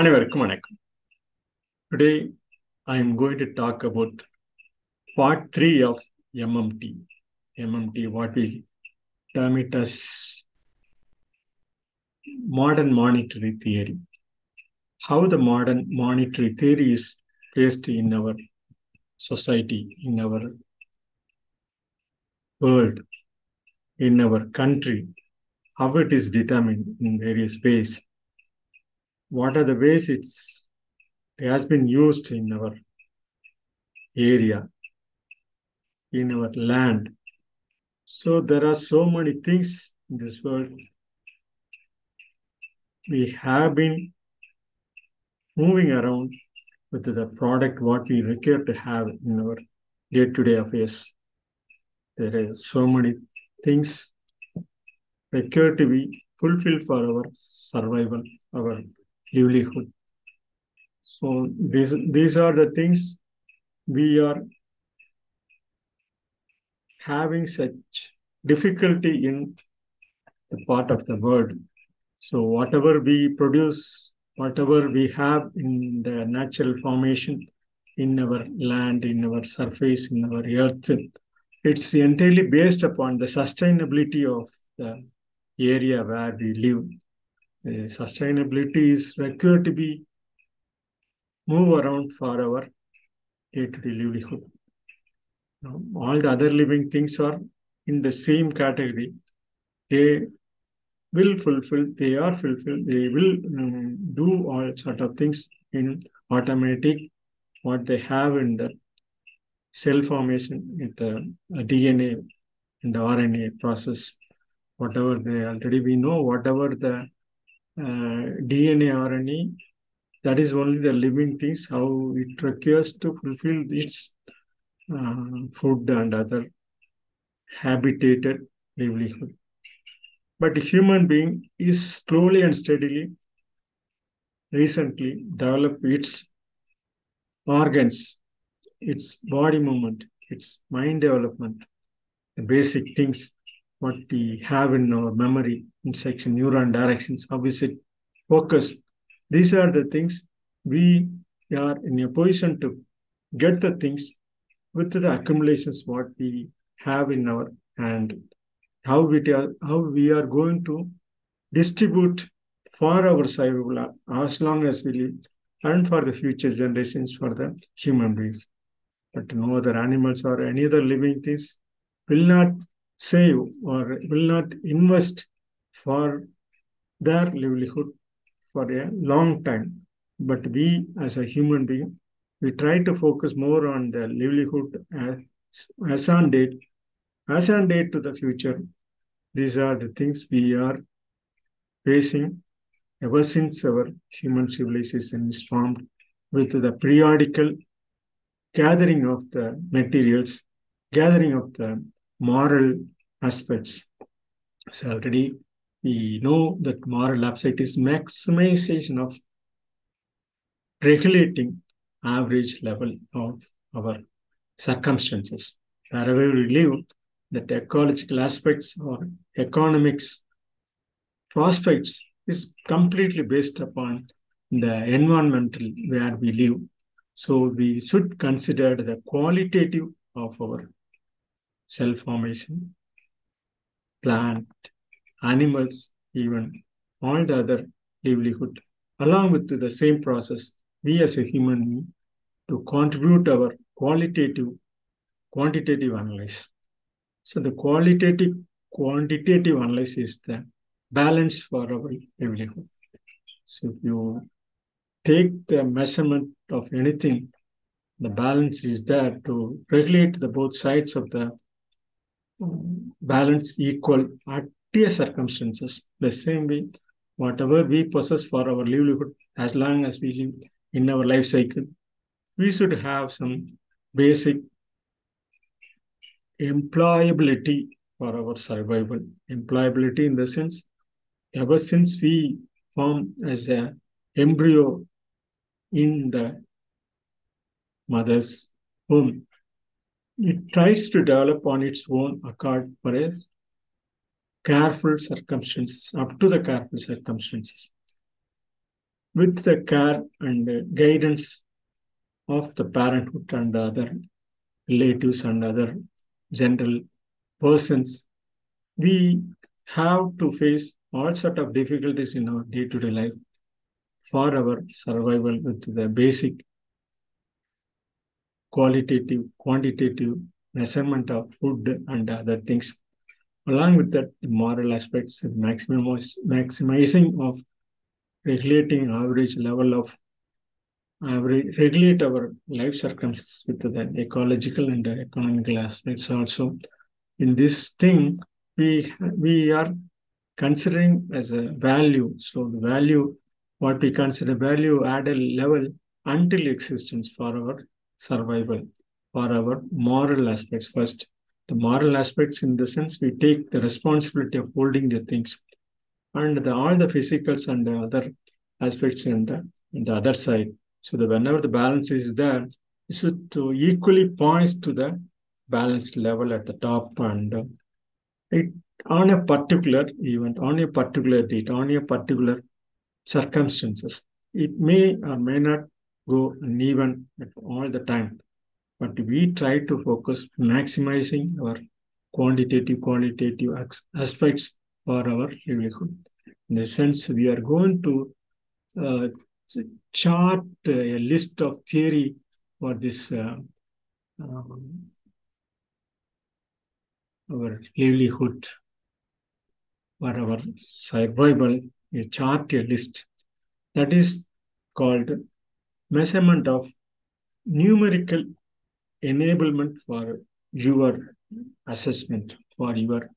அனைவருக்கும் வணக்கம் today I am going to talk about part three of M M D M M D what we term it as modern monetary theory. How the modern monetary theory is placed in our society, in our world, in our country, how it is determined in various ways. what are the ways it's it has been used in our area, in our land. So there are so many things in this world. We have been moving around with the product what we require to have in our day-to-day affairs. There are so many things required to be fulfilled for our survival, our livelihood. So these, these are the things we are having such difficulty in the part of the world. So whatever we produce, whatever we have in the natural formation, in our land, in our surface, in our earth, it's entirely based upon the sustainability of the area where we live. The sustainability is required to be move around for our day-to-day livelihood. Now, all the other living things are in the same category. They will fulfill, they are fulfilled, they will um, do all sort of things in automatic, what they have in the cell formation, in the DNA and the RNA process, whatever they already we know, whatever the uh, DNA, RNA, that is only the living things, how it requires to fulfill its uh, food and other habitated livelihood. But the human being is slowly and steadily recently developed its organs, its body movement, its mind development, the basic things what we have in our memory, in section neuron directions, how is it focused. These are the things we are in a position to get the things with the accumulations what we have in our hand how we are how we are going to distribute for our survival as long as we live and for the future generations for the human beings but no other animals or any other living things will not save or will not invest for their livelihood for a long time but we as a human being we try to focus more on the livelihood as, as on date, as on date to the future. These are the things we are facing ever since our human civilization is formed with the periodical gathering of the materials, gathering of the moral aspects. So already we know that moral aspect is maximization of regulating average level of our circumstances. Wherever we live, that ecological aspects or economics prospects is completely based upon the environmental where we live. So we should consider the qualitative of our cell formation, plant, animals, even all the other livelihood, along with the same process we as a human being to contribute our qualitative quantitative analysis. So the qualitative quantitative analysis is the balance for our livelihood. So if you take the measurement of anything the balance is there to regulate the both sides of the balance equal at the circumstances the same way whatever we possess for our livelihood as long as we live in our life cycle, we should have some basic employability for our survival. Employability in the sense, ever since we form as a embryo in the mother's womb, it tries to develop on its own accord for a careful circumstances, up to the careful circumstances. with the care and guidance of the parenthood and other relatives and other general persons, we have to face all sort of difficulties in our day-to-day life for our survival with the basic qualitative, quantitative measurement of food and other things. Along with that, the moral aspects, maximizing of regulating average level of average, regulate our life circumstances with the ecological and economical aspects also. In this thing, we we are considering as a value. So the value, what we consider value at a level until existence for our survival, for our moral aspects first. The moral aspects in the sense we take the responsibility of holding the things and the, all the physicals and the other aspects in the, in the other side. So that whenever the balance is there, it should to equally points to the balanced level at the top and uh, it on a particular event, on a particular date, on a particular circumstances. It may or may not go uneven all the time, but we try to focus maximizing our quantitative, qualitative aspects for our livelihood. In the sense, we are going to uh, chart a list of theory for this uh, um, our livelihood. For our survival, a chartalist. That is called measurement of numerical enablement for your assessment, for your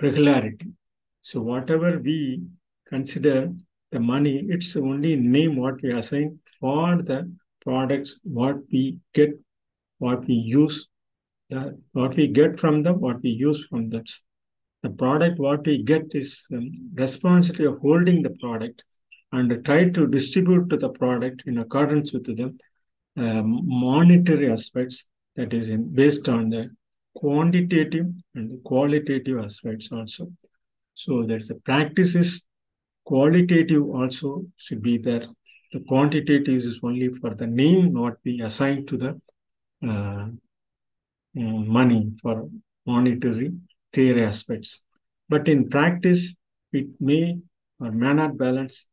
regularity. So whatever we consider the money, it's only name what we assign for the products, what we get, what we use, uh, what we get from them, what we use from that. The product, what we get is um, responsibility of holding the product and try to distribute to the product in accordance with the uh, monetary aspects that is in, based on the quantitative and qualitative aspects also. So there's a practices qualitative also should be there. The quantitative is only for the name, not be assigned to the uh, mm, money for monetary theory aspects. But in practice, it may or may not balance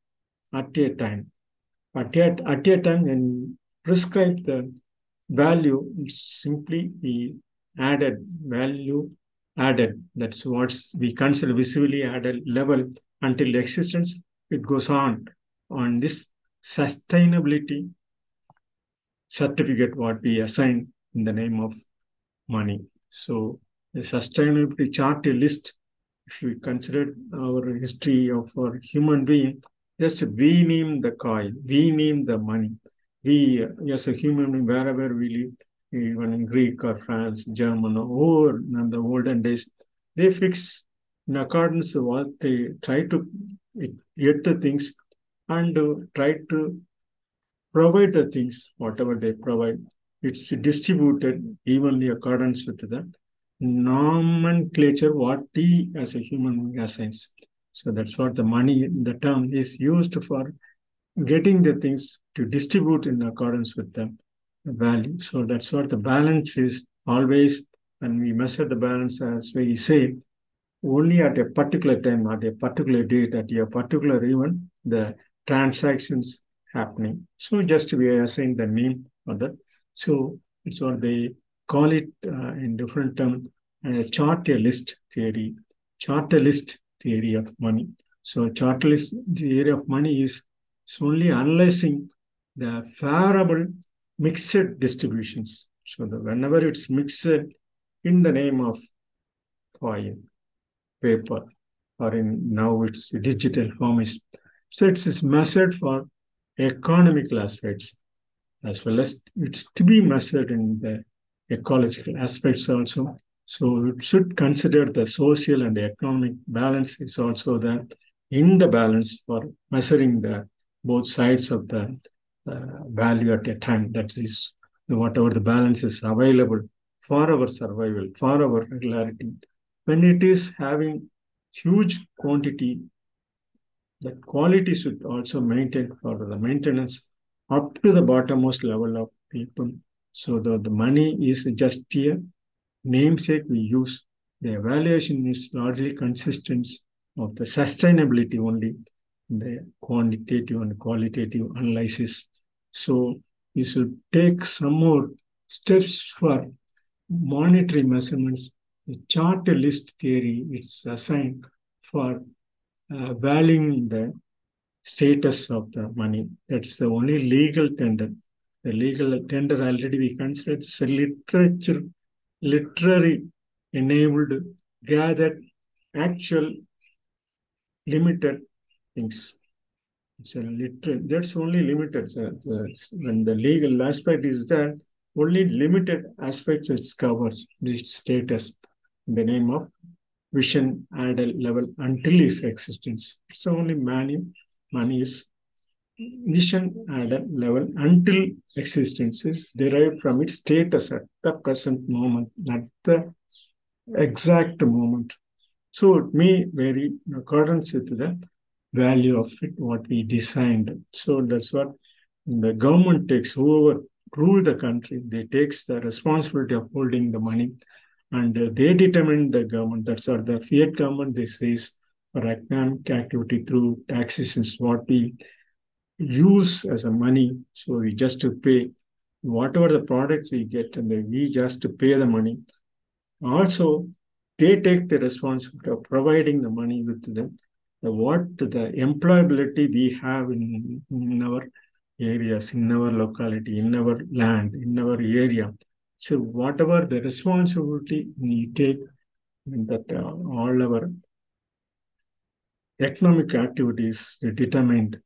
at a time. At a, at a time, when prescribe the value, simply the added value added. That's what we consider visibly added level until existence. It goes on on this sustainability certificate what we assign in the name of money. So the sustainability chartalist, if we consider our history of our human being, just rename the coin, rename the money. We, as a human wherever we live, even in Greek or France, German, or in the olden days, they fix in accordance with what they try to get the things and try to provide the things, whatever they provide. It's distributed evenly accordance with the nomenclature what we as a human being assigns. So that's what the money, the term is used for getting the things to distribute in accordance with the value. So that's what the balance is always when we measure the balance as we say, only at a particular time, at a particular date, at a particular event, the transactions happening. So just we assign the name for that. So it's what they call it uh, in different terms, uh, chartalist theory. Chartalist theory of money. So chartalist theory of money is only analyzing the favorable mixed distributions. So that whenever it's mixed in the name of coin, paper, or in now it's digital form is so it's measured for economical aspects as well as it's to be measured in the ecological aspects also so it should consider the social and the economic balance is also there in the balance for measuring the both sides of the uh, value at a time. That is whatever the balance is available for our survival, for our regularity. When it is having huge quantity that quality should also maintain for the maintenance up to the bottommost level of people. So the, the money is just a namesake we use. The evaluation is largely consistent of the sustainability only, the quantitative and qualitative analysis. So we should take some more steps for monetary measurements. The chartalist theory is assigned for uh, valuing the status of the money. That's the only legal tender. The legal tender already we consider it's a literature, literary enabled, gathered, actual, limited things. It's a that's only limited. So when the legal aspect is there, only limited aspects it covers its status in the name of vision at a level until its existence. It's only money, money is vision at a level until existence is derived from its status at the present moment, at the exact moment. So it may vary in accordance with the value of it, what we designed. So that's what the government takes, whoever rule the country, they takes the responsibility of holding the money and they determine the government. That's what the fiat government, they says for economic activity through taxes is what we use as a money. So we just to pay whatever the products we get and we just to pay the money. Also, they take the responsibility of providing the money with them. The, what the employability we have in, in our areas, in our locality, in our land, in our area. So whatever the responsibility we take that uh, all our economic activities determined,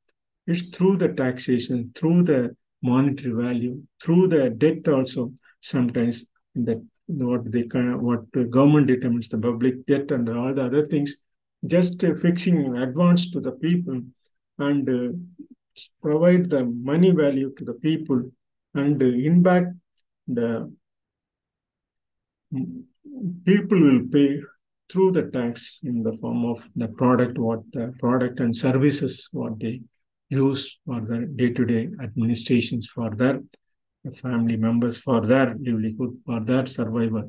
it's through the taxation, through the monetary value, through the debt also. Sometimes that what they what the government determines the public debt and all the other things, just uh, fixing advance to the people and uh, provide the money value to the people and impact the people will pay through the tax in the form of the product what the product and services what they use for the day-to-day administrations for their family members for their livelihood for their survival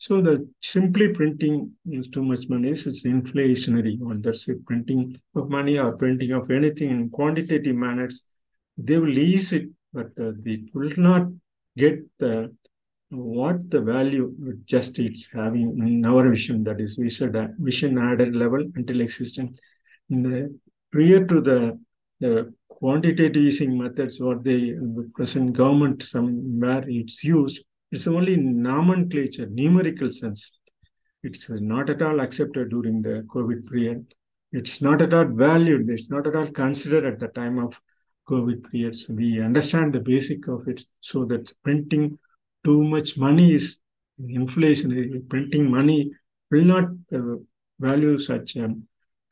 so the simply printing is too much money it's inflationary. Or that's it, printing of money or printing of anything in quantitative manners. They will ease it, but uh, they will not get the what the value just it's having in our vision. That is vision, vision added level until existence. In the, prior to the the quantitative easing methods, what they the present government somewhere it's used it's only nomenclature, numerical sense. It's not at all accepted during the COVID period. It's not at all valued. It's not at all considered at the time of COVID periods. We understand the basic of it so that printing too much money is inflation. Printing money will not uh, value such a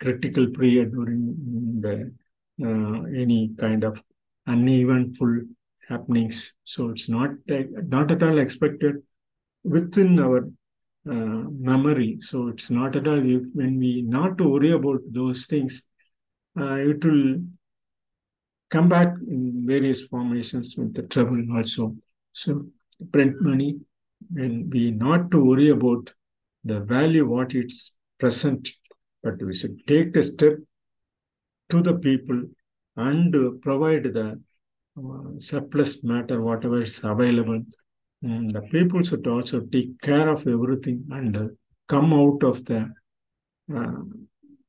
critical period during the uh, any kind of uneventful happenings. So it's not not at all expected within our uh, memory. So it's not at all if, when we not to worry about those things, uh, it will come back in various formations with the trouble also. So print money and we not to worry about the value what it's present, but we should take the step to the people and provide the uh, surplus matter, whatever is available. And the people should also take care of everything and come out of the uh,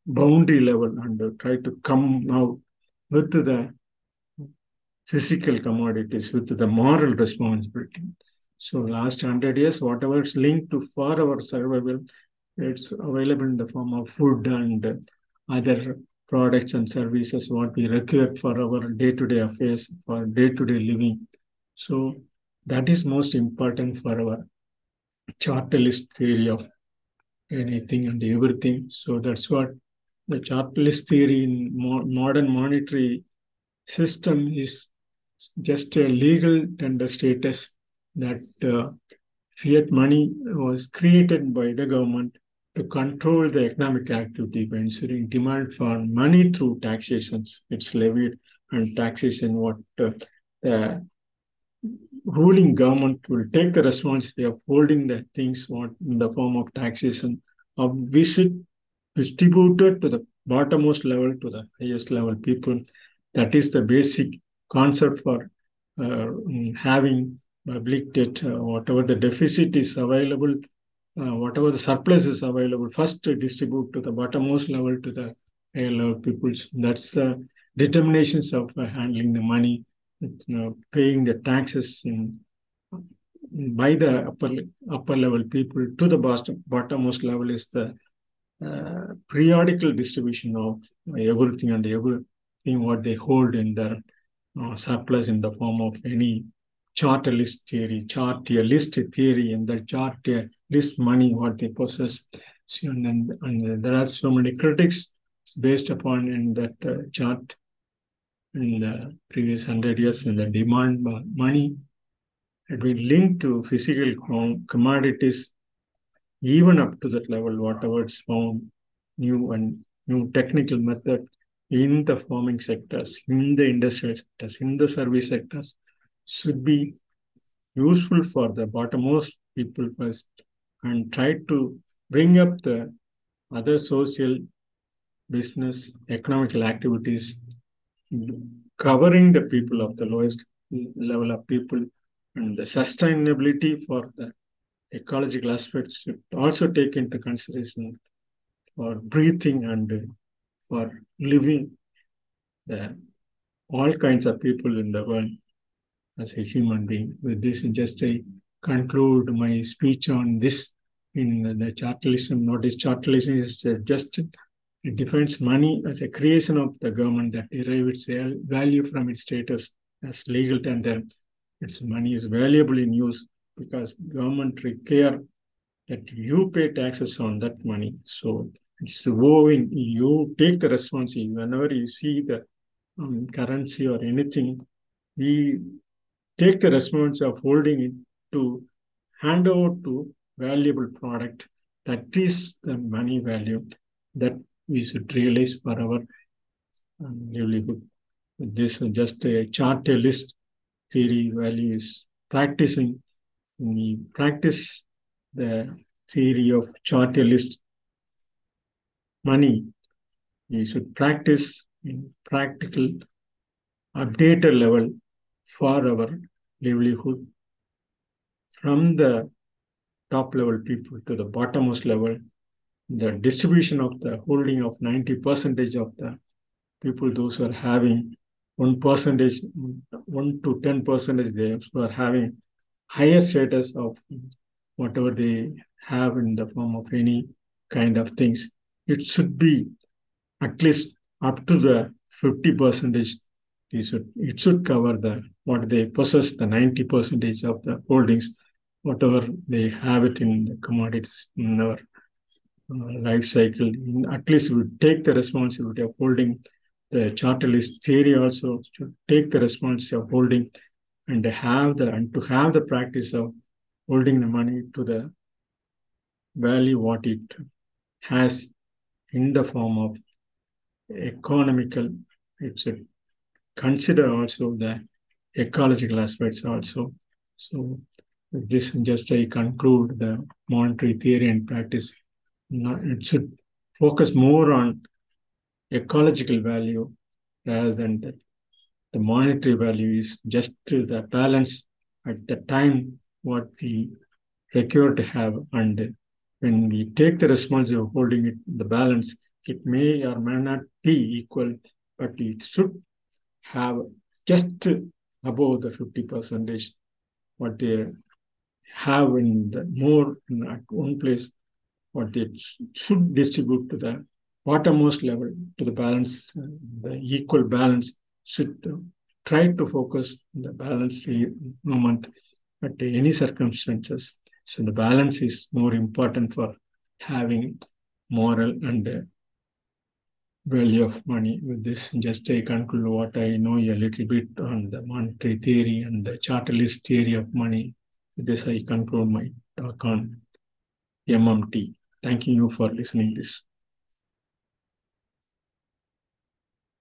boundary level and try to come out with the physical commodities, with the moral responsibility. So last hundred years, whatever is linked to for our survival, it's available in the form of food and other products and services what we require for our day-to-day affairs for day-to-day living. So that is most important for our chartalist theory of anything and everything. So that's what the chartalist theory in mo- modern monetary system is just a legal tender status that uh, fiat money was created by the government to control the economic activity by ensuring demand for money through taxations. It's levied and taxation what uh, the ruling government will take the responsibility of holding the things what in the form of taxation of visit distributed to the bottommost level to the highest level people. That is the basic concept for uh, having public debt, uh, whatever the deficit is available, uh, whatever the surplus is available, first distribute to the bottommost level to the higher level peoples. That's the determinations of uh, handling the money, you know, paying the taxes in, by the upper upper level people to the bottom, bottommost level is the uh, periodical distribution of everything and everything what they hold in their uh, surplus in the form of any chartalist theory, chartalist theory, and the charter list money what they possess. So, and, and there are so many critics based upon in that uh, chart in the previous hundred years, and the demand for money had been linked to physical commodities, even up to that level, whatever is found new and new technical method in the farming sectors, in the industrial sectors, in the service sectors, should be useful for the bottommost people first and try to bring up the other social business economical activities covering the people of the lowest level of people and the sustainability for the ecological aspects should also take into consideration for breathing and for living the, all kinds of people in the world as a human being. With this, just I conclude my speech on this in the chartalism. Notice chartalism is just it defines money as a creation of the government that derives its value from its status as legal tender. Its money is valuable in use because government require that you pay taxes on that money. So it's owing, you take the responsibility whenever you see the um, currency or anything, we take the responsibility of holding it to hand over to valuable product. That is the money value that we should realize for our um, livelihood. This is just a chartalist theory value is practicing. We practice the theory of chartalist money. We should practice in practical updated level for our livelihood from the top level people to the bottommost level the distribution of the holding of 90 percentage of the people those who are having one percentage one to 10 percentage they who are having higher status of whatever they have in the form of any kind of things it should be at least up to the 50 percentage. It should, it should cover the what they possess the 90 percentage of the holdings whatever they have it in the commodities in our uh, life cycle. At least we take the responsibility of holding the chartalist theory also to take the responsibility of holding and have the and to have the practice of holding the money to the value what it has in the form of economical it should consider also the ecological aspects also so this just i conclude the monetary theory and practice. It should focus more on ecological value rather than the, the monetary value is just the balance at the time what we require to have. And when we take the responsibility of holding it the balance it may or may not be equal but it should have just above the 50 percentage what they have in the more in at one place what they should distribute to the bottommost level, to the balance, the equal balance, should try to focus the balance moment at any circumstances. So the balance is more important for having moral and value of money. With this, just I conclude what I know a little bit on the monetary theory and the chartalist theory of money. This, I conclude my talk on MMT. thanking you for listening this.